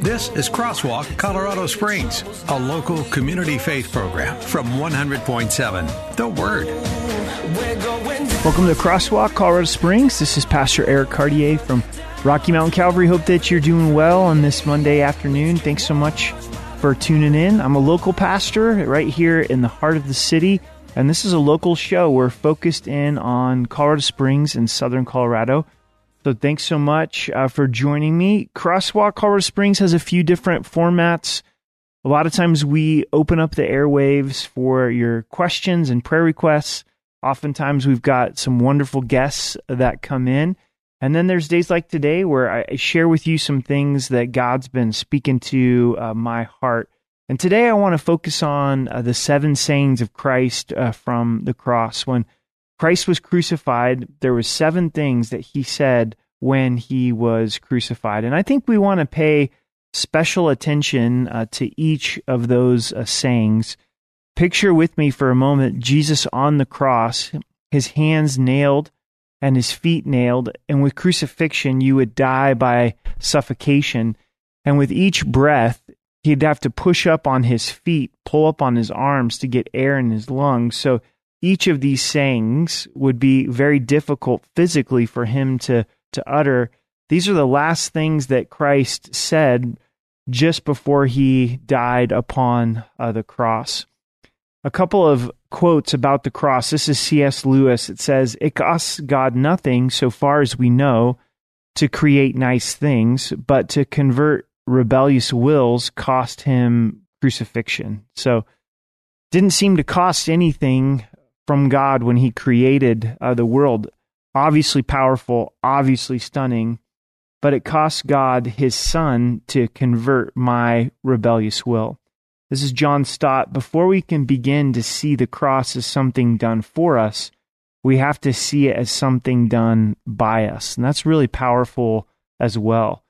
This is Crosswalk Colorado Springs, a local community faith program from 100.7 The Word. Welcome to Crosswalk, Colorado Springs. This is Pastor Eric Cartier from Rocky Mountain Calvary. Hope that you're doing well on this Monday afternoon. Thanks so much for tuning in. I'm a local pastor right here in the heart of the city, and this is a local show. We're focused in on Colorado Springs in southern Colorado. So thanks so much uh, for joining me. Crosswalk Colorado Springs has a few different formats. A lot of times we open up the airwaves for your questions and prayer requests. Oftentimes we've got some wonderful guests that come in. And then there's days like today where I share with you some things that God's been speaking to uh, my heart. And today I want to focus on uh, the seven sayings of Christ uh, from the cross. When Christ was crucified, there were seven things that he said when he was crucified. And I think we want to pay special attention uh, to each of those uh, sayings. Picture with me for a moment Jesus on the cross, his hands nailed and his feet nailed. And with crucifixion, you would die by suffocation. And with each breath, he'd have to push up on his feet, pull up on his arms to get air in his lungs. So each of these sayings would be very difficult physically for him to, to utter. These are the last things that Christ said just before he died upon uh, the cross. A couple of quotes about the cross. This is C.S. Lewis. It says, It costs God nothing, so far as we know, to create nice things, but to convert rebellious wills cost him crucifixion. So, didn't seem to cost anything from God when he created uh, the world. Obviously powerful, obviously stunning, but it cost God his son to convert my rebellious will. This is John Stott. Before we can begin to see the cross as something done for us, we have to see it as something done by us. And that's really powerful as well.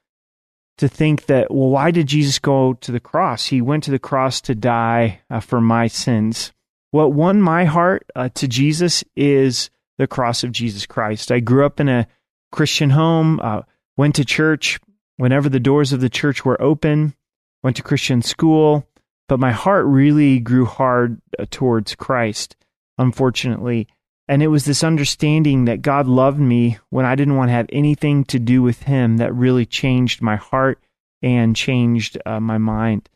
To think that, well, why did Jesus go to the cross? He went to the cross to die uh, for my sins. What won my heart uh, to Jesus is the cross of Jesus Christ. I grew up in a Christian home, uh, went to church whenever the doors of the church were open, went to Christian school, but my heart really grew hard uh, towards Christ, unfortunately. And it was this understanding that God loved me when I didn't want to have anything to do with Him that really changed my heart and changed uh, my mind.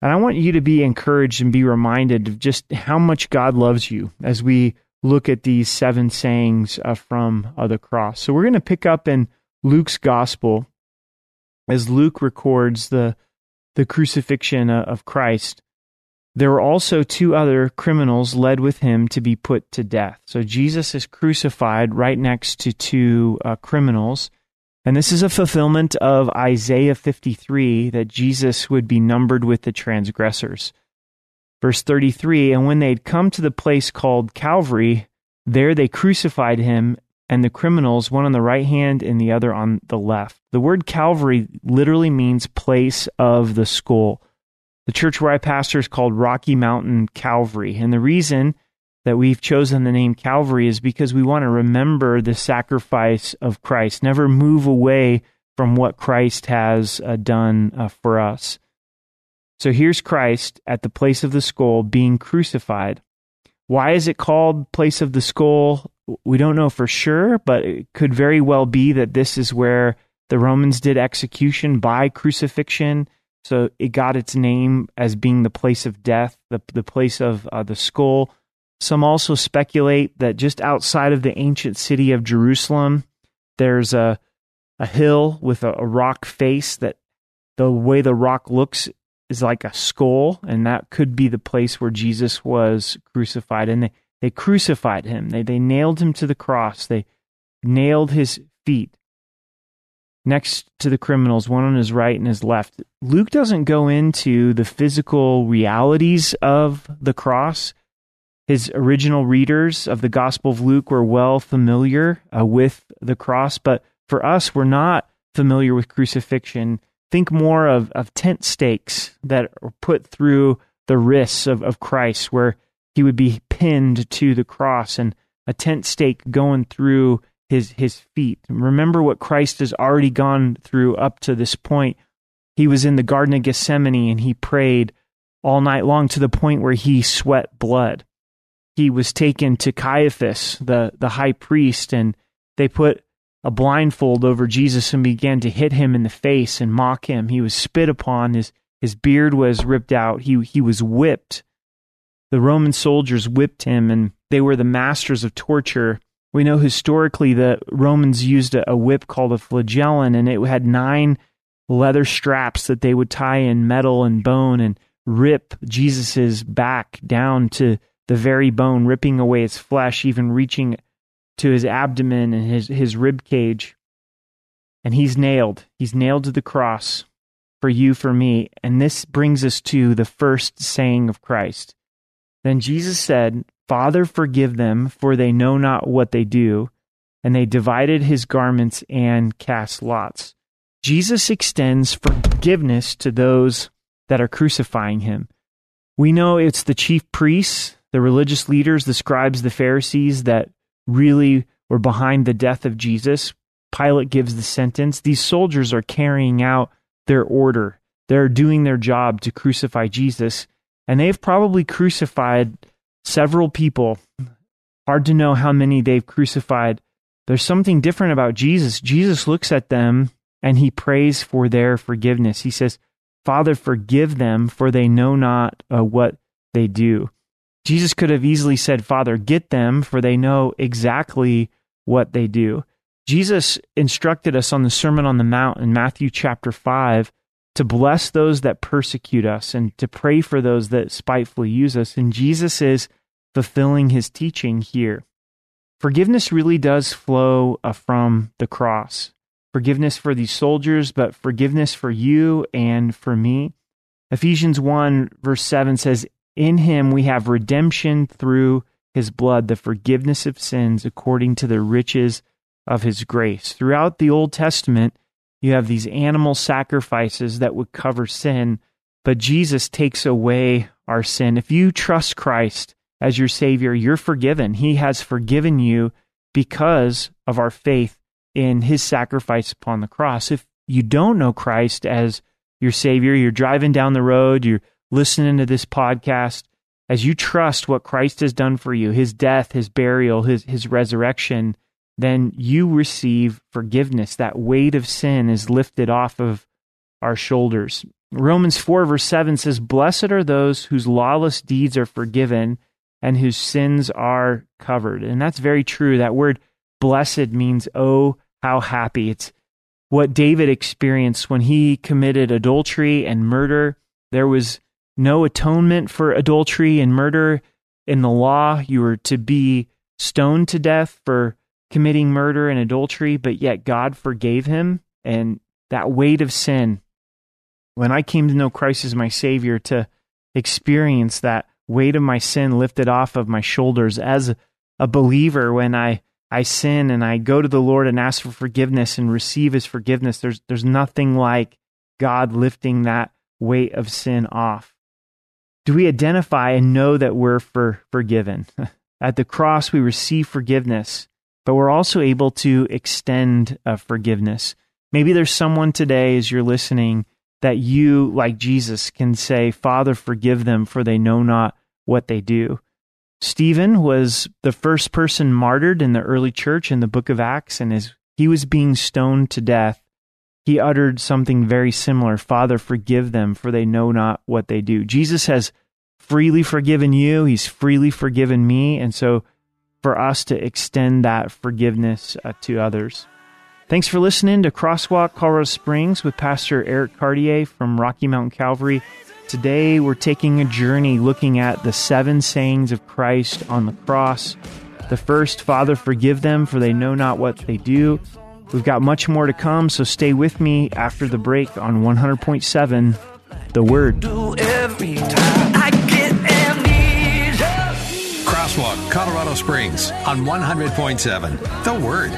And I want you to be encouraged and be reminded of just how much God loves you as we look at these seven sayings uh, from uh, the cross. So we're going to pick up in Luke's gospel as Luke records the the crucifixion uh, of Christ. There were also two other criminals led with him to be put to death. So Jesus is crucified right next to two uh, criminals. And this is a fulfillment of Isaiah 53 that Jesus would be numbered with the transgressors. Verse 33 And when they had come to the place called Calvary, there they crucified him and the criminals, one on the right hand and the other on the left. The word Calvary literally means place of the skull. The church where I pastor is called Rocky Mountain Calvary. And the reason that we've chosen the name Calvary is because we want to remember the sacrifice of Christ, never move away from what Christ has uh, done uh, for us. So here's Christ at the place of the skull being crucified. Why is it called place of the skull? We don't know for sure, but it could very well be that this is where the Romans did execution by crucifixion. So it got its name as being the place of death, the, the place of uh, the skull. Some also speculate that just outside of the ancient city of Jerusalem, there's a, a hill with a, a rock face that the way the rock looks is like a skull, and that could be the place where Jesus was crucified. And they, they crucified him. They they nailed him to the cross. They nailed his feet. next to the criminals, one on his right and his left. Luke doesn't go into the physical realities of the cross. His original readers of the Gospel of Luke were well familiar uh, with the cross, but for us, we're not familiar with crucifixion. Think more of, of tent stakes that are put through the wrists of, of Christ, where he would be pinned to the cross and a tent stake going through his his feet. Remember what Christ has already gone through up to this point. He was in the Garden of Gethsemane and he prayed all night long to the point where he sweat blood. He was taken to Caiaphas, the, the high priest, and they put a blindfold over Jesus and began to hit him in the face and mock him. He was spit upon, his, his beard was ripped out, he, he was whipped. The Roman soldiers whipped him, and they were the masters of torture we know historically that Romans used a, a whip called a flagellum, and it had nine leather straps that they would tie in metal and bone and rip Jesus's back down to the very bone, ripping away its flesh, even reaching to his abdomen and his, his rib cage. And he's nailed. He's nailed to the cross for you, for me. And this brings us to the first saying of Christ. Then Jesus said, Father, forgive them, for they know not what they do. And they divided his garments and cast lots. Jesus extends forgiveness to those that are crucifying him. We know it's the chief priests, the religious leaders, the scribes, the Pharisees that really were behind the death of Jesus. Pilate gives the sentence. These soldiers are carrying out their order. They're doing their job to crucify Jesus, and they've probably crucified several people. Hard to know how many they've crucified. There's something different about Jesus. Jesus looks at them and he prays for their forgiveness. He says, Father, forgive them, for they know not uh, what they do. Jesus could have easily said, Father, get them, for they know exactly what they do. Jesus instructed us on the Sermon on the Mount in Matthew chapter 5 to bless those that persecute us and to pray for those that spitefully use us. And Jesus is fulfilling his teaching here. Forgiveness really does flow uh, from the cross. Forgiveness for these soldiers, but forgiveness for you and for me. Ephesians 1, verse 7 says, In him we have redemption through his blood, the forgiveness of sins according to the riches of his grace. Throughout the Old Testament, you have these animal sacrifices that would cover sin, but Jesus takes away our sin. If you trust Christ as your Savior, you're forgiven. He has forgiven you because of our faith in His sacrifice upon the cross. If you don't know Christ as your Savior, you're driving down the road, you're listening to this podcast, as you trust what Christ has done for you, His death, His burial, His, His resurrection, then you receive forgiveness. That weight of sin is lifted off of our shoulders. Romans 4, verse 7 says, Blessed are those whose lawless deeds are forgiven and whose sins are covered. And that's very true. That word blessed means, oh, how happy. It's what David experienced when he committed adultery and murder. There was no atonement for adultery and murder in the law. You were to be stoned to death for committing murder and adultery, but yet God forgave him. And that weight of sin, when I came to know Christ as my Savior, to experience that weight of my sin lifted off of my shoulders as a believer, when I, I sin and I go to the Lord and ask for forgiveness and receive His forgiveness, there's, there's nothing like God lifting that weight of sin off. Do we identify and know that we're for, forgiven? At the cross, we receive forgiveness but we're also able to extend uh, forgiveness. Maybe there's someone today as you're listening that you, like Jesus, can say, Father, forgive them, for they know not what they do. Stephen was the first person martyred in the early church in the book of Acts, and as he was being stoned to death, he uttered something very similar Father, forgive them, for they know not what they do. Jesus has freely forgiven you, he's freely forgiven me, and so for us to extend that forgiveness uh, to others. Thanks for listening to Crosswalk Colorado Springs with Pastor Eric Cartier from Rocky Mountain Calvary. Today we're taking a journey looking at the seven sayings of Christ on the cross. The first, Father, forgive them, for they know not what they do. We've got much more to come, so stay with me after the break on 100.7 The Word. Crosswalk, Colorado Springs on 100.7 The Word.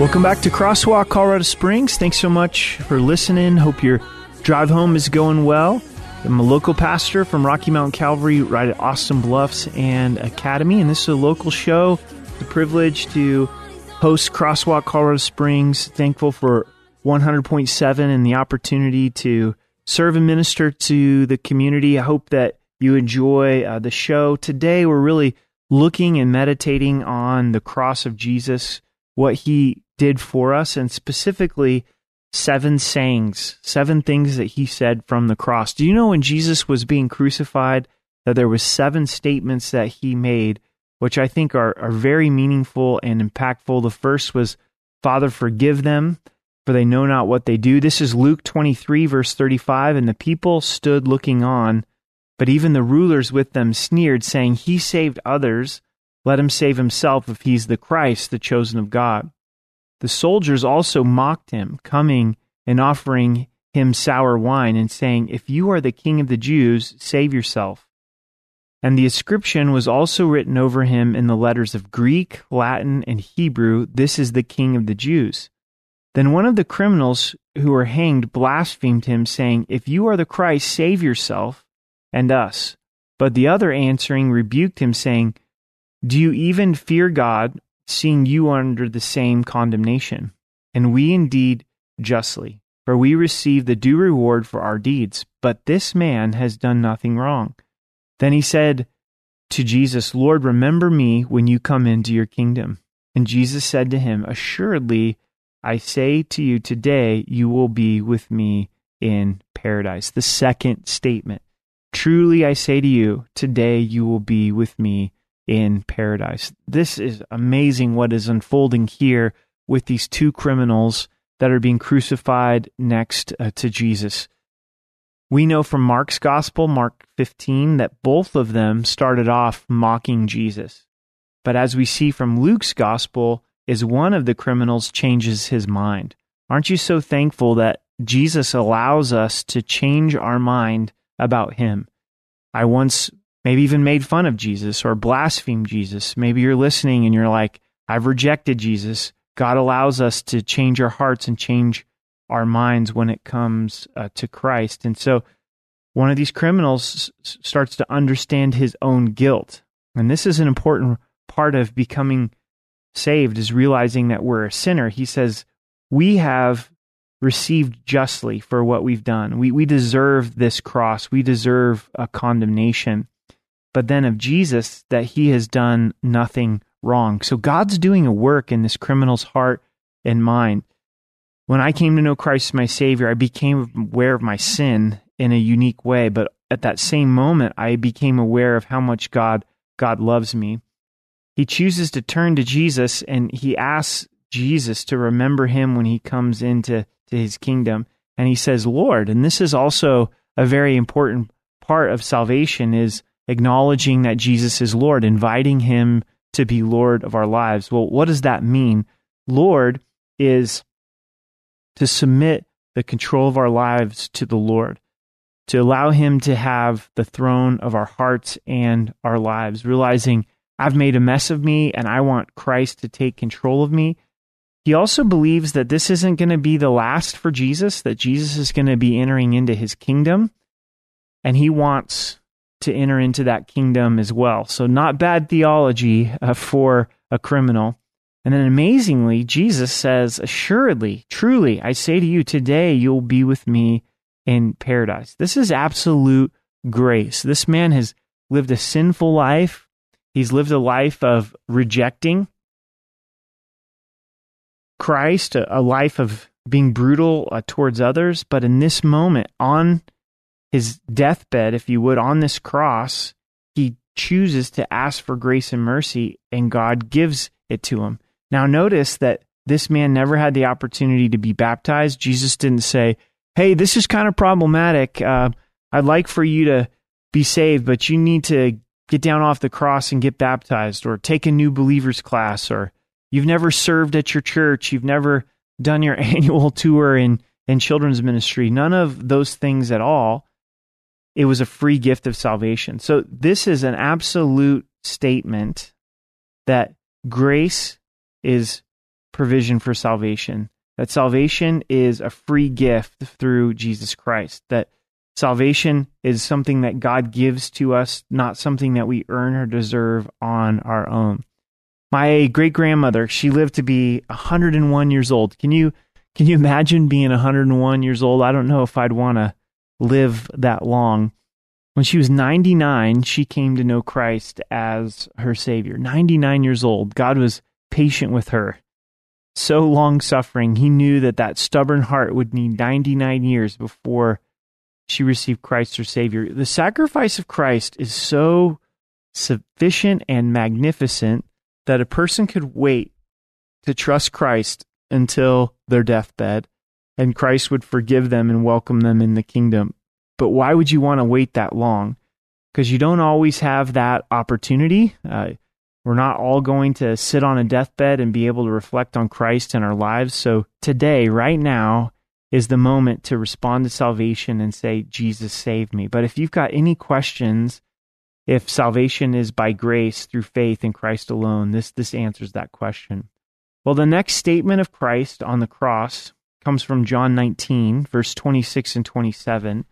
Welcome back to Crosswalk, Colorado Springs. Thanks so much for listening. Hope your drive home is going well. I'm a local pastor from Rocky Mountain Calvary right at Austin Bluffs and Academy, and this is a local show the privilege to host Crosswalk Colorado Springs. Thankful for 100.7 and the opportunity to serve and minister to the community. I hope that you enjoy uh, the show. Today, we're really looking and meditating on the cross of Jesus, what he did for us, and specifically seven sayings, seven things that he said from the cross. Do you know when Jesus was being crucified that there was seven statements that he made which I think are, are very meaningful and impactful. The first was, Father, forgive them, for they know not what they do. This is Luke 23, verse 35. And the people stood looking on, but even the rulers with them sneered, saying, He saved others. Let him save himself if he's the Christ, the chosen of God. The soldiers also mocked him, coming and offering him sour wine, and saying, If you are the king of the Jews, save yourself. And the inscription was also written over him in the letters of Greek, Latin, and Hebrew This is the King of the Jews. Then one of the criminals who were hanged blasphemed him, saying, If you are the Christ, save yourself and us. But the other answering rebuked him, saying, Do you even fear God, seeing you are under the same condemnation? And we indeed justly, for we receive the due reward for our deeds. But this man has done nothing wrong. Then he said to Jesus, Lord, remember me when you come into your kingdom. And Jesus said to him, Assuredly, I say to you, today you will be with me in paradise. The second statement. Truly, I say to you, today you will be with me in paradise. This is amazing what is unfolding here with these two criminals that are being crucified next uh, to Jesus. We know from Mark's gospel, Mark 15, that both of them started off mocking Jesus. But as we see from Luke's gospel, is one of the criminals changes his mind. Aren't you so thankful that Jesus allows us to change our mind about him? I once maybe even made fun of Jesus or blasphemed Jesus. Maybe you're listening and you're like, I've rejected Jesus. God allows us to change our hearts and change our minds when it comes uh, to Christ. And so one of these criminals s- starts to understand his own guilt. And this is an important part of becoming saved is realizing that we're a sinner. He says, we have received justly for what we've done. We, we deserve this cross. We deserve a condemnation. But then of Jesus, that he has done nothing wrong. So God's doing a work in this criminal's heart and mind. When I came to know Christ as my Savior, I became aware of my sin in a unique way. But at that same moment, I became aware of how much God God loves me. He chooses to turn to Jesus and he asks Jesus to remember him when he comes into to his kingdom. And he says, Lord, and this is also a very important part of salvation is acknowledging that Jesus is Lord, inviting him to be Lord of our lives. Well, what does that mean? Lord is to submit the control of our lives to the Lord, to allow Him to have the throne of our hearts and our lives, realizing I've made a mess of me and I want Christ to take control of me. He also believes that this isn't going to be the last for Jesus, that Jesus is going to be entering into his kingdom, and he wants to enter into that kingdom as well. So, not bad theology uh, for a criminal. And then amazingly, Jesus says, Assuredly, truly, I say to you, today you'll be with me in paradise. This is absolute grace. This man has lived a sinful life. He's lived a life of rejecting Christ, a, life of being brutal uh, towards others. But in this moment, on his deathbed, if you would, on this cross, he chooses to ask for grace and mercy, and God gives it to him. Now, notice that this man never had the opportunity to be baptized. Jesus didn't say, Hey, this is kind of problematic. Uh, I'd like for you to be saved, but you need to get down off the cross and get baptized or take a new believers class or You've never served at your church. You've never done your annual tour in, in children's ministry. None of those things at all. It was a free gift of salvation. So this is an absolute statement that grace is provision for salvation, that salvation is a free gift through Jesus Christ, that salvation is something that God gives to us, not something that we earn or deserve on our own. My great grandmother, she lived to be 101 years old. Can you can you imagine being 101 years old? I don't know if I'd want to live that long. When she was 99, she came to know Christ as her Savior. 99 years old. God was patient with her. So long suffering. He knew that that stubborn heart would need 99 years before she received Christ her Savior. The sacrifice of Christ is so sufficient and magnificent that a person could wait to trust Christ until their deathbed and Christ would forgive them and welcome them in the kingdom. But why would you want to wait that long? Because you don't always have that opportunity. Uh, we're not all going to sit on a deathbed and be able to reflect on Christ in our lives. So today, right now, is the moment to respond to salvation and say, Jesus, save me. But if you've got any questions, if salvation is by grace through faith in Christ alone, this, this answers that question. Well, the next statement of Christ on the cross comes from John 19, verse 26 and 27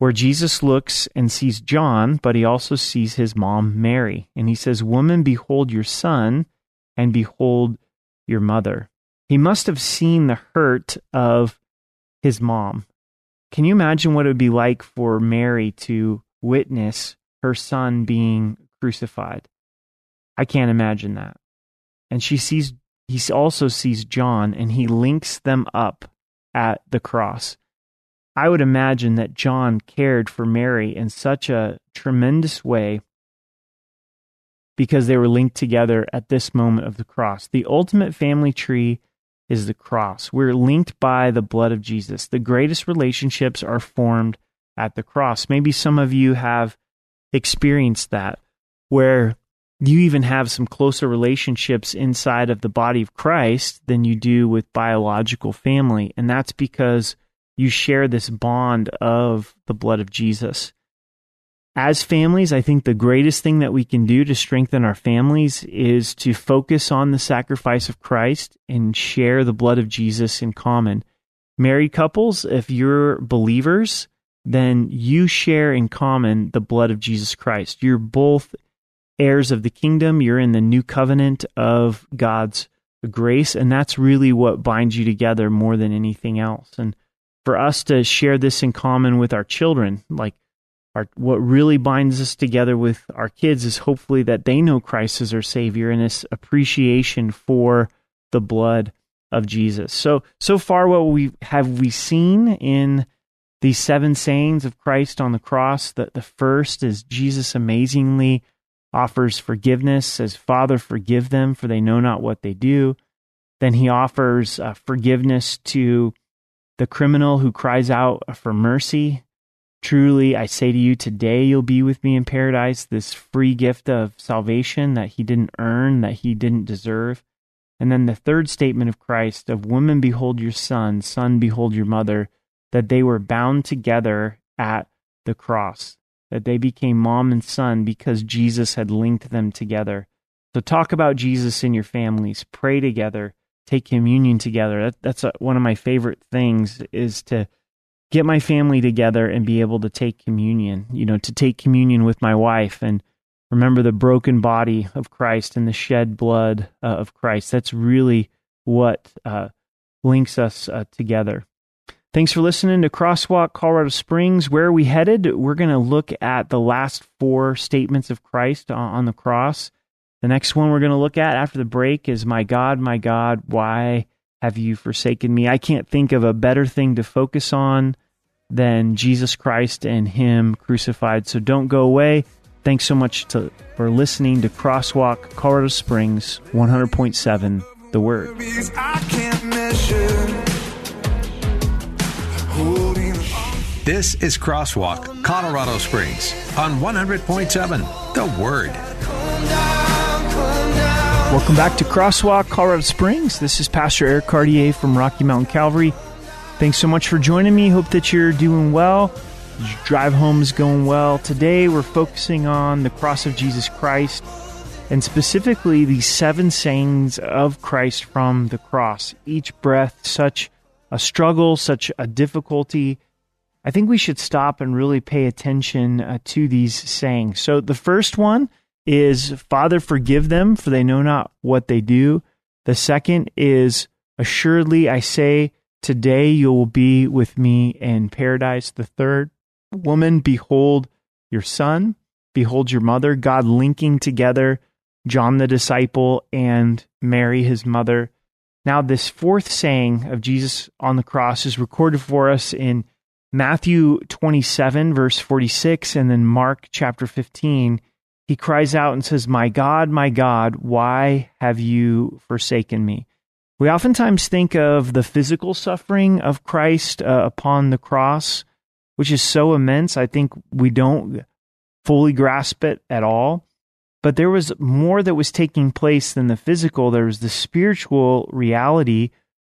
where Jesus looks and sees John, but he also sees his mom, Mary. And he says, Woman, behold your son, and behold your mother. He must have seen the hurt of his mom. Can you imagine what it would be like for Mary to witness her son being crucified? I can't imagine that. And she sees, he also sees John, and he links them up at the cross. I would imagine that John cared for Mary in such a tremendous way because they were linked together at this moment of the cross. The ultimate family tree is the cross. We're linked by the blood of Jesus. The greatest relationships are formed at the cross. Maybe some of you have experienced that where you even have some closer relationships inside of the body of Christ than you do with biological family. And that's because you share this bond of the blood of Jesus. As families, I think the greatest thing that we can do to strengthen our families is to focus on the sacrifice of Christ and share the blood of Jesus in common. Married couples, if you're believers, then you share in common the blood of Jesus Christ. You're both heirs of the kingdom, you're in the new covenant of God's grace, and that's really what binds you together more than anything else. And for us to share this in common with our children. Like, our, what really binds us together with our kids is hopefully that they know Christ as their Savior and this appreciation for the blood of Jesus. So, so far, what we have we seen in these seven sayings of Christ on the cross? That the first is Jesus amazingly offers forgiveness, says, Father, forgive them, for they know not what they do. Then he offers uh, forgiveness to the criminal who cries out for mercy. Truly, I say to you, today you'll be with me in paradise. This free gift of salvation that he didn't earn, that he didn't deserve. And then the third statement of Christ of woman, behold your son, son, behold your mother, that they were bound together at the cross, that they became mom and son because Jesus had linked them together. So talk about Jesus in your families, pray together, take communion together. That, that's a, one of my favorite things is to get my family together and be able to take communion, you know, to take communion with my wife and remember the broken body of Christ and the shed blood uh, of Christ. That's really what uh, links us uh, together. Thanks for listening to Crosswalk Colorado Springs. Where are we headed? We're going to look at the last four statements of Christ on the cross the next one we're going to look at after the break is My God, my God, why have you forsaken me? I can't think of a better thing to focus on than Jesus Christ and Him crucified. So don't go away. Thanks so much to, for listening to Crosswalk Colorado Springs 100.7 The Word. This is Crosswalk Colorado Springs on 100.7 The Word. Welcome back to Crosswalk, Colorado Springs. This is Pastor Eric Cartier from Rocky Mountain Calvary. Thanks so much for joining me. Hope that you're doing well. Your drive home is going well. Today we're focusing on the cross of Jesus Christ and specifically the seven sayings of Christ from the cross. Each breath, such a struggle, such a difficulty. I think we should stop and really pay attention uh, to these sayings. So the first one is Father, forgive them, for they know not what they do. The second is Assuredly I say, today you will be with me in paradise. The third, Woman, behold your son, behold your mother. God linking together John the disciple and Mary, his mother. Now, this fourth saying of Jesus on the cross is recorded for us in Matthew 27, verse 46, and then Mark chapter 15 he cries out and says, My God, my God, why have you forsaken me? We oftentimes think of the physical suffering of Christ uh, upon the cross, which is so immense. I think we don't fully grasp it at all. But there was more that was taking place than the physical. There was the spiritual reality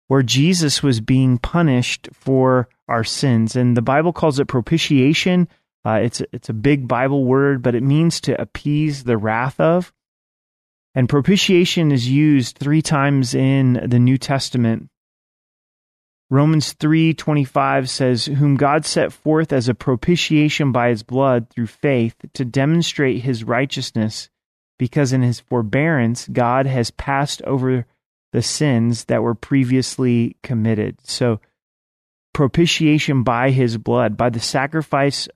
where Jesus was being punished for our sins. And the Bible calls it propitiation. Uh, it's it's a big Bible word, but it means to appease the wrath of. And propitiation is used three times in the New Testament. Romans 3:25 says, "Whom God set forth as a propitiation by his blood through faith to demonstrate his righteousness, because in his forbearance God has passed over the sins that were previously committed." So propitiation by his blood, by the sacrifice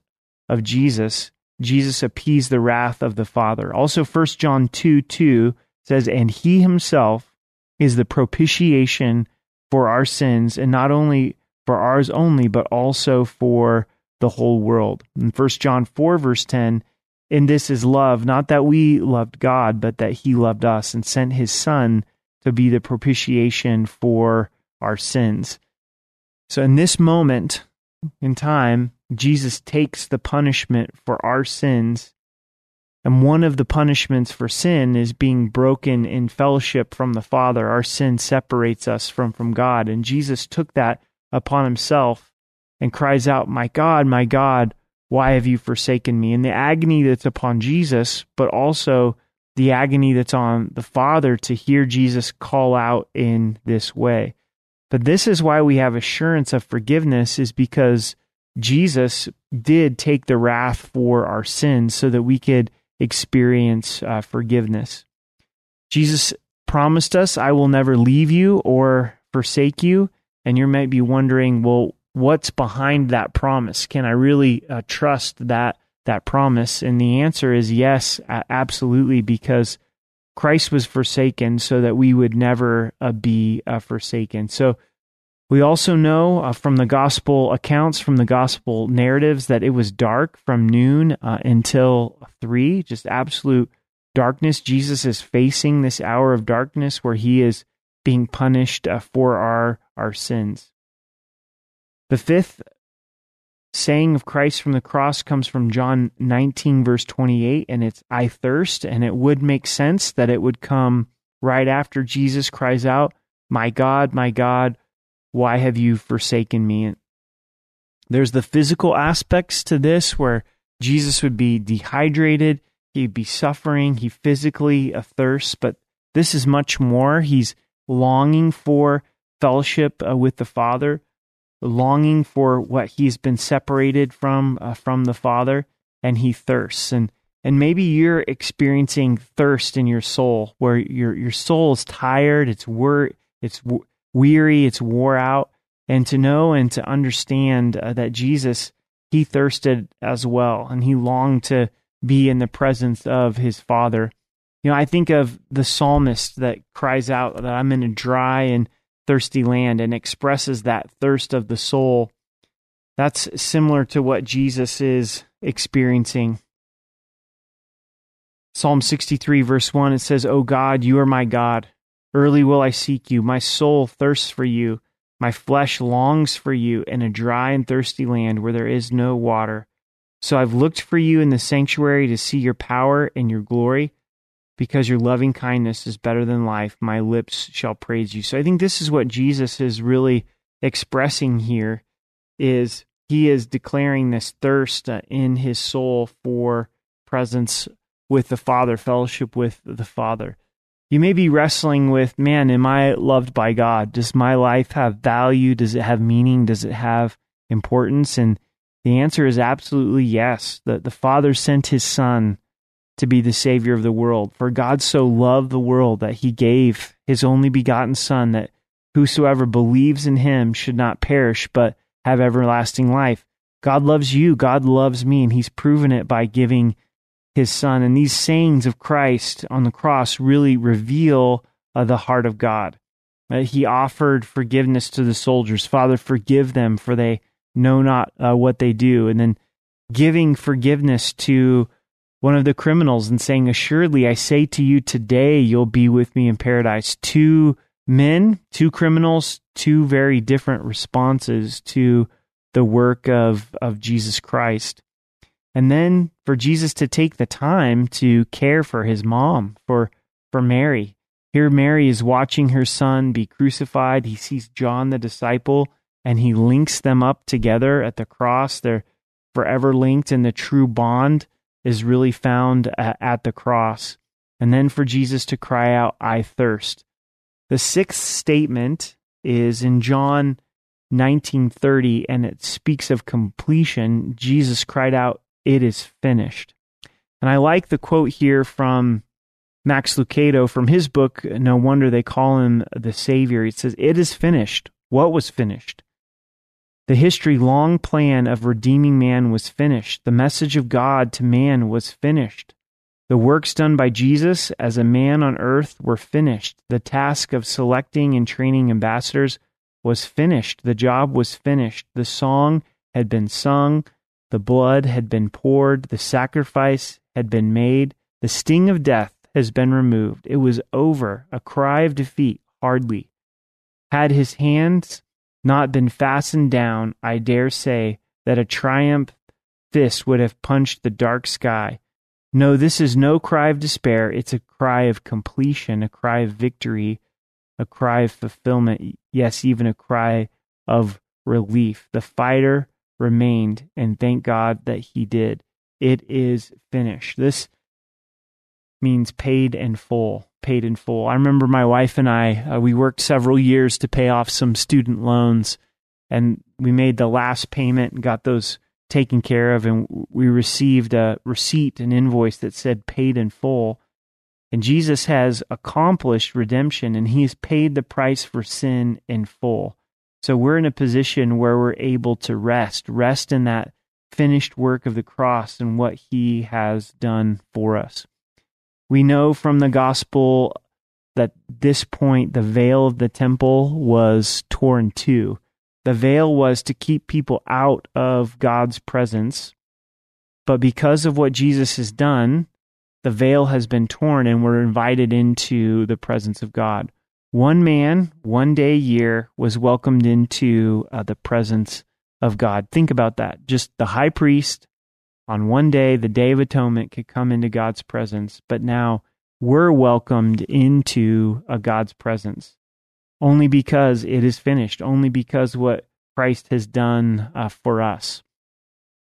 of Jesus, Jesus appeased the wrath of the Father. Also, 1 John 2 2 says, And he himself is the propitiation for our sins, and not only for ours only, but also for the whole world. In 1 John 4, verse 10, and this is love, not that we loved God, but that he loved us and sent his Son to be the propitiation for our sins. So, in this moment in time, Jesus takes the punishment for our sins. And one of the punishments for sin is being broken in fellowship from the Father. Our sin separates us from, from God. And Jesus took that upon himself and cries out, My God, my God, why have you forsaken me? And the agony that's upon Jesus, but also the agony that's on the Father to hear Jesus call out in this way. But this is why we have assurance of forgiveness, is because Jesus did take the wrath for our sins so that we could experience uh, forgiveness. Jesus promised us, I will never leave you or forsake you. And you might be wondering, well, what's behind that promise? Can I really uh, trust that that promise? And the answer is yes, absolutely, because Christ was forsaken so that we would never uh, be uh, forsaken. So we also know uh, from the gospel accounts, from the gospel narratives, that it was dark from noon uh, until three, just absolute darkness. Jesus is facing this hour of darkness where he is being punished uh, for our, our sins. The fifth saying of Christ from the cross comes from John 19, verse 28, and it's, I thirst. And it would make sense that it would come right after Jesus cries out, My God, my God why have you forsaken me? There's the physical aspects to this where Jesus would be dehydrated, he'd be suffering, he physically athirst, but this is much more. He's longing for fellowship uh, with the Father, longing for what he's been separated from uh, from the Father, and he thirsts. And and maybe you're experiencing thirst in your soul, where your your soul is tired, it's wor- it's weary, it's wore out, and to know and to understand uh, that Jesus, he thirsted as well, and he longed to be in the presence of his Father. You know, I think of the psalmist that cries out that I'm in a dry and thirsty land and expresses that thirst of the soul. That's similar to what Jesus is experiencing. Psalm 63, verse 1, it says, O God, you are my God. Early will I seek you. My soul thirsts for you. My flesh longs for you in a dry and thirsty land where there is no water. So I've looked for you in the sanctuary to see your power and your glory. because your loving kindness is better than life. My lips shall praise you. So I think this is what Jesus is really expressing here is he is declaring this thirst uh, in his soul for presence with the Father, fellowship with the Father. You may be wrestling with, man, am I loved by God? Does my life have value? Does it have meaning? Does it have importance? And the answer is absolutely yes. That the Father sent his Son to be the Savior of the world. For God so loved the world that he gave his only begotten Son, that whosoever believes in him should not perish, but have everlasting life. God loves you. God loves me. And he's proven it by giving his son. And these sayings of Christ on the cross really reveal uh, the heart of God. Uh, he offered forgiveness to the soldiers. Father, forgive them, for they know not uh, what they do. And then giving forgiveness to one of the criminals and saying, Assuredly, I say to you, today you'll be with me in paradise. Two men, two criminals, two very different responses to the work of, of Jesus Christ. And then for Jesus to take the time to care for his mom, for, for Mary. Here, Mary is watching her son be crucified. He sees John the disciple and he links them up together at the cross. They're forever linked, and the true bond is really found at, the cross. And then for Jesus to cry out, I thirst. The sixth statement is in John 1930 and it speaks of completion. Jesus cried out, it is finished. And I like the quote here from Max Lucado from his book, No Wonder They Call Him the Savior. He says, It is finished. What was finished? The history long plan of redeeming man was finished. The message of God to man was finished. The works done by Jesus as a man on earth were finished. The task of selecting and training ambassadors was finished. The job was finished. The song had been sung. The blood had been poured, the sacrifice had been made, the sting of death has been removed. It was over, a cry of defeat, hardly. Had his hands not been fastened down, I dare say that a triumph fist would have punched the dark sky. No, this is no cry of despair. It's a cry of completion, a cry of victory, a cry of fulfillment. Yes, even a cry of relief. The fighter remained, and thank God that he did. It is finished. This means paid in full. Paid in full. I remember my wife and I, uh, we worked several years to pay off some student loans, and we made the last payment and got those taken care of, and we received a receipt, an invoice that said paid in full. And Jesus has accomplished redemption, and he has paid the price for sin in full. So we're in a position where we're able to rest, rest in that finished work of the cross and what he has done for us. We know from the gospel that this point the veil of the temple was torn too. The veil was to keep people out of God's presence. But because of what Jesus has done, the veil has been torn and we're invited into the presence of God one man, one day a year, was welcomed into uh, the presence of God. Think about that. Just the high priest on one day, the Day of Atonement, could come into God's presence, but now we're welcomed into a God's presence only because it is finished, only because what Christ has done uh, for us.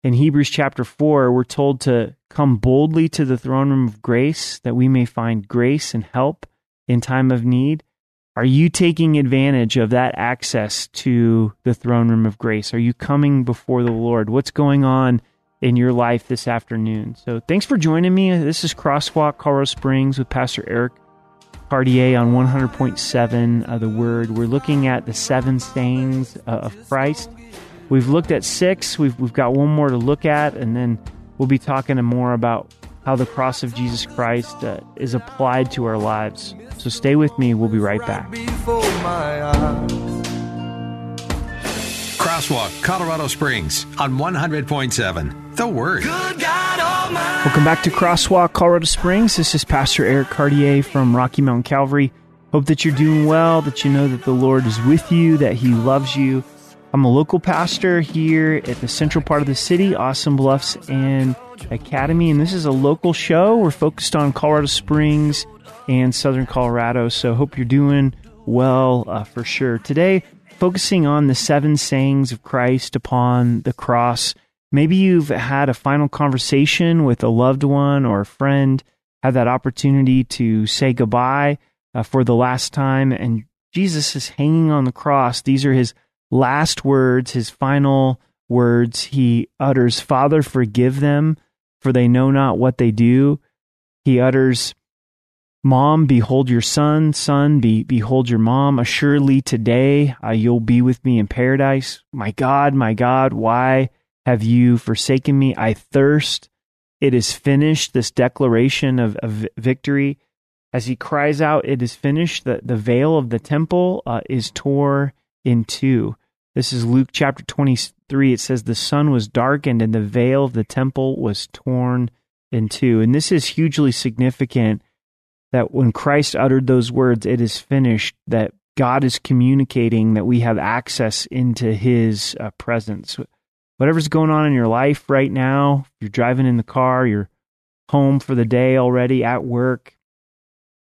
In Hebrews chapter 4, we're told to come boldly to the throne room of grace that we may find grace and help in time of need. Are you taking advantage of that access to the throne room of grace? Are you coming before the Lord? What's going on in your life this afternoon? So, thanks for joining me. This is Crosswalk Colorado Springs with Pastor Eric Cartier on 100.7 of the Word. We're looking at the seven sayings uh, of Christ. We've looked at six. We've, we've got one more to look at, and then we'll be talking more about how the cross of Jesus Christ uh, is applied to our lives. So stay with me. We'll be right back. Crosswalk, Colorado Springs on 100.7. The Word. Welcome back to Crosswalk, Colorado Springs. This is Pastor Eric Cartier from Rocky Mountain Calvary. Hope that you're doing well, that you know that the Lord is with you, that He loves you. I'm a local pastor here at the central part of the city, Austin Bluffs, and Academy, and this is a local show. We're focused on Colorado Springs and Southern Colorado, so hope you're doing well uh, for sure. Today, focusing on the seven sayings of Christ upon the cross. Maybe you've had a final conversation with a loved one or a friend, had that opportunity to say goodbye uh, for the last time, and Jesus is hanging on the cross. These are his last words, his final words. He utters, Father, forgive them, for they know not what they do. He utters, Mom, behold your son. Son, be, behold your mom. Assuredly today uh, you'll be with me in paradise. My God, my God, why have you forsaken me? I thirst. It is finished, this declaration of, of victory. As he cries out, It is finished, the, the veil of the temple uh, is tore in two. This is Luke chapter 23. It says, The sun was darkened and the veil of the temple was torn in two. And this is hugely significant that when Christ uttered those words, It is finished, that God is communicating that we have access into his uh, presence. Whatever's going on in your life right now, you're driving in the car, you're home for the day already, at work,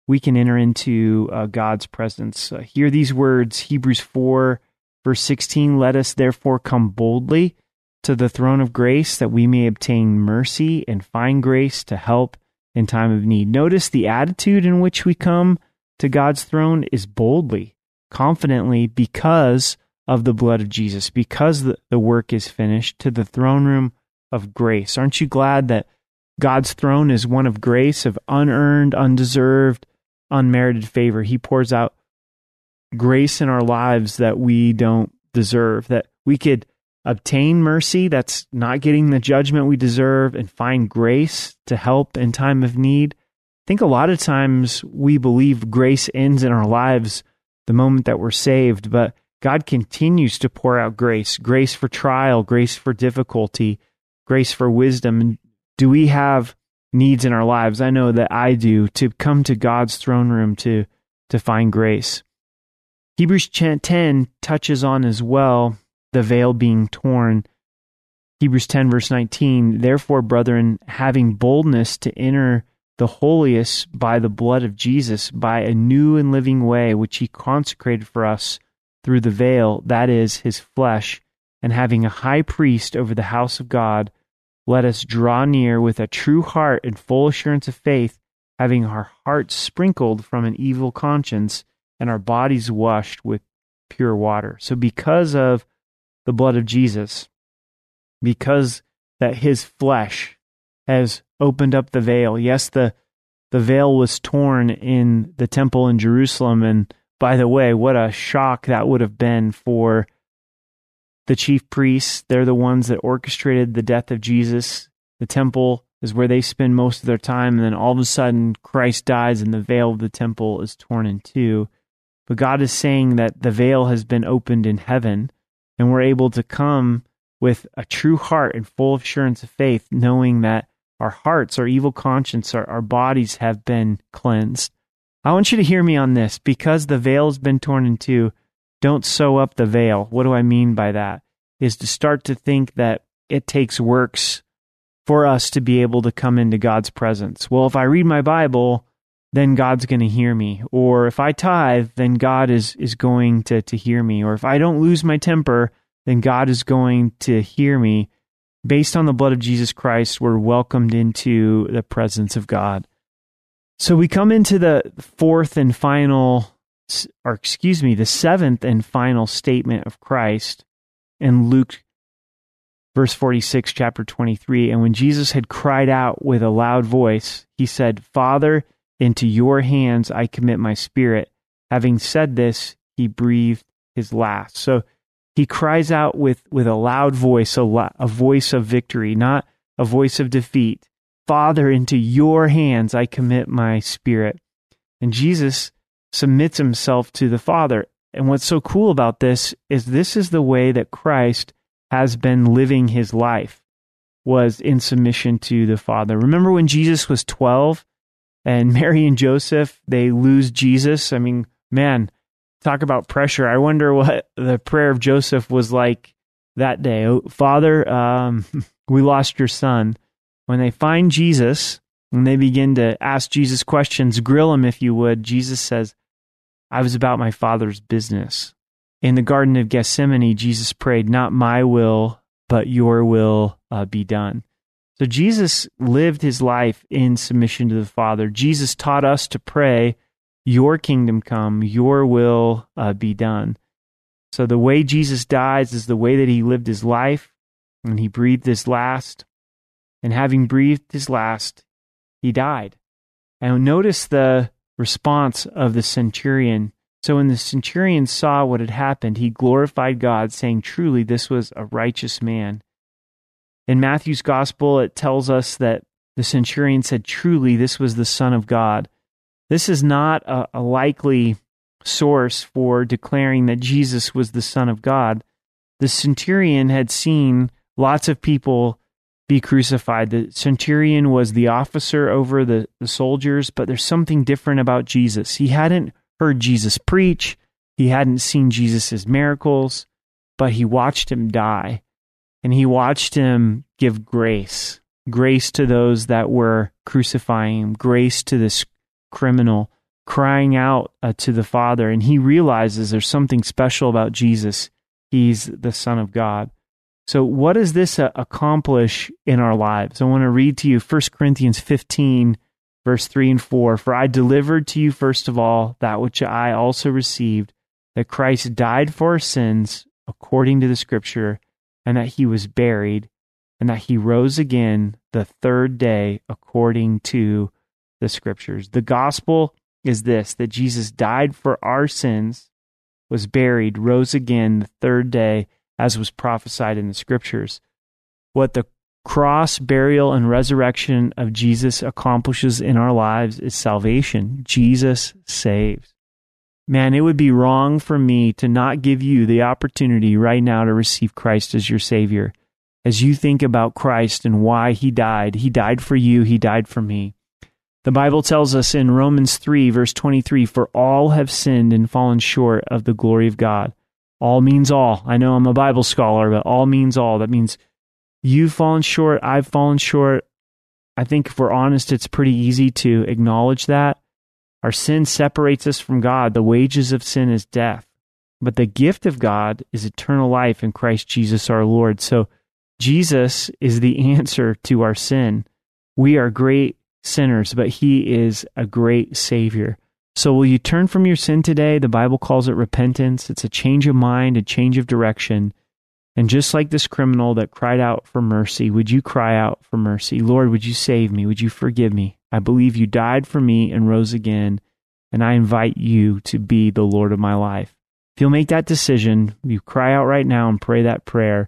we can enter into uh, God's presence. Uh, hear these words Hebrews 4, verse 16 Let us therefore come boldly to the throne of grace that we may obtain mercy and find grace to help in time of need. Notice the attitude in which we come to God's throne is boldly, confidently, because of the blood of Jesus, because the, the work is finished, to the throne room of grace. Aren't you glad that God's throne is one of grace, of unearned, undeserved, unmerited favor. He pours out grace in our lives that we don't deserve, that we could obtain mercy, that's not getting the judgment we deserve, and find grace to help in time of need. I think a lot of times we believe grace ends in our lives the moment that we're saved, but God continues to pour out grace grace for trial, grace for difficulty, grace for wisdom. And do we have needs in our lives. I know that I do to come to God's throne room to to find grace. Hebrews 10 touches on as well the veil being torn. Hebrews 10 verse 19, therefore brethren, having boldness to enter the holiest by the blood of Jesus, by a new and living way which he consecrated for us through the veil, that is his flesh, and having a high priest over the house of God, let us draw near with a true heart and full assurance of faith, having our hearts sprinkled from an evil conscience and our bodies washed with pure water. So, because of the blood of Jesus, because that his flesh has opened up the veil, yes, the, the veil was torn in the temple in Jerusalem. And by the way, what a shock that would have been for the chief priests, they're the ones that orchestrated the death of Jesus. The temple is where they spend most of their time. And then all of a sudden, Christ dies and the veil of the temple is torn in two. But God is saying that the veil has been opened in heaven and we're able to come with a true heart and full assurance of faith, knowing that our hearts, our evil conscience, our, our bodies have been cleansed. I want you to hear me on this. Because the veil has been torn in two, don't sew up the veil. What do I mean by that? Is to start to think that it takes works for us to be able to come into God's presence. Well, if I read my Bible, then God's going to hear me. Or if I tithe, then God is, is going to, to hear me. Or if I don't lose my temper, then God is going to hear me. Based on the blood of Jesus Christ, we're welcomed into the presence of God. So we come into the fourth and final or excuse me, the seventh and final statement of Christ in Luke verse 46, chapter 23. And when Jesus had cried out with a loud voice, he said, Father, into your hands I commit my spirit. Having said this, he breathed his last. So he cries out with, with a loud voice, a, lo- a voice of victory, not a voice of defeat. Father, into your hands I commit my spirit. And Jesus submits himself to the Father. And what's so cool about this is this is the way that Christ has been living his life was in submission to the Father. Remember when Jesus was 12 and Mary and Joseph, they lose Jesus? I mean, man, talk about pressure. I wonder what the prayer of Joseph was like that day. Oh, Father, um, we lost your son. when they find Jesus and they begin to ask Jesus questions, grill him if you would, Jesus says, I was about my Father's business. In the Garden of Gethsemane, Jesus prayed, Not my will, but your will uh, be done. So Jesus lived his life in submission to the Father. Jesus taught us to pray, Your kingdom come, your will uh, be done. So the way Jesus dies is the way that he lived his life, and he breathed his last. And having breathed his last, he died. And notice the response of the centurion. So when the centurion saw what had happened, he glorified God, saying, Truly, this was a righteous man. In Matthew's gospel, it tells us that the centurion said, Truly, this was the Son of God. This is not a, a likely source for declaring that Jesus was the Son of God. The centurion had seen lots of people be crucified. The centurion was the officer over the, the soldiers, but there's something different about Jesus. He hadn't heard Jesus preach, he hadn't seen Jesus' miracles, but he watched him die. And he watched him give grace grace to those that were crucifying him, grace to this criminal, crying out uh, to the Father. And he realizes there's something special about Jesus. He's the Son of God. So, what does this uh, accomplish in our lives? I want to read to you 1 Corinthians 15, verse 3 and 4. For I delivered to you, first of all, that which I also received, that Christ died for our sins according to the Scripture, and that he was buried, and that he rose again the third day according to the Scriptures. The gospel is this that Jesus died for our sins, was buried, rose again the third day as was prophesied in the scriptures. What the cross, burial, and resurrection of Jesus accomplishes in our lives is salvation. Jesus saves. Man, it would be wrong for me to not give you the opportunity right now to receive Christ as your Savior. As you think about Christ and why He died, He died for you, He died for me. The Bible tells us in Romans 3, verse 23 For all have sinned and fallen short of the glory of God. All means all. I know I'm a Bible scholar, but all means all. That means you've fallen short, I've fallen short. I think if we're honest, it's pretty easy to acknowledge that. Our sin separates us from God. The wages of sin is death, but the gift of God is eternal life in Christ Jesus our Lord. So Jesus is the answer to our sin. We are great sinners, but He is a great Savior. So, will you turn from your sin today? The Bible calls it repentance. It's a change of mind, a change of direction. And just like this criminal that cried out for mercy, would you cry out for mercy? Lord, would you save me? Would you forgive me? I believe you died for me and rose again, and I invite you to be the Lord of my life. If you'll make that decision, you cry out right now and pray that prayer,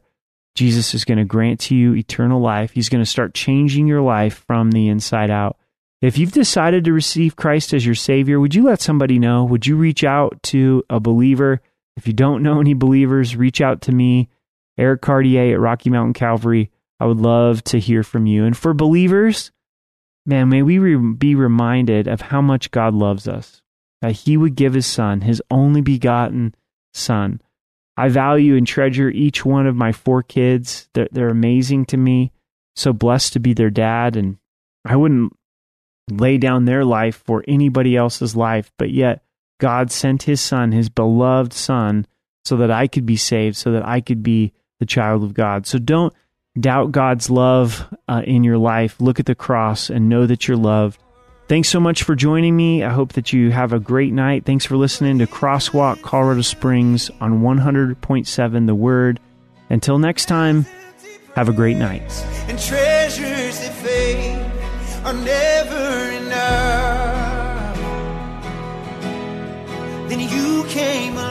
Jesus is going to grant to you eternal life. He's going to start changing your life from the inside out. If you've decided to receive Christ as your Savior, would you let somebody know? Would you reach out to a believer? If you don't know any believers, reach out to me, Eric Cartier at Rocky Mountain Calvary. I would love to hear from you. And for believers, man, may we re- be reminded of how much God loves us, that He would give His Son, His only begotten Son. I value and treasure each one of my four kids. They're, they're amazing to me. So blessed to be their dad. And I wouldn't lay down their life for anybody else's life, but yet God sent his son, his beloved son, so that I could be saved, so that I could be the child of God. So don't doubt God's love uh, in your life. Look at the cross and know that you're loved. Thanks so much for joining me. I hope that you have a great night. Thanks for listening to Crosswalk Colorado Springs on 100.7 The Word. Until next time, have a great night And treasures of faith are never enough. Then you came along.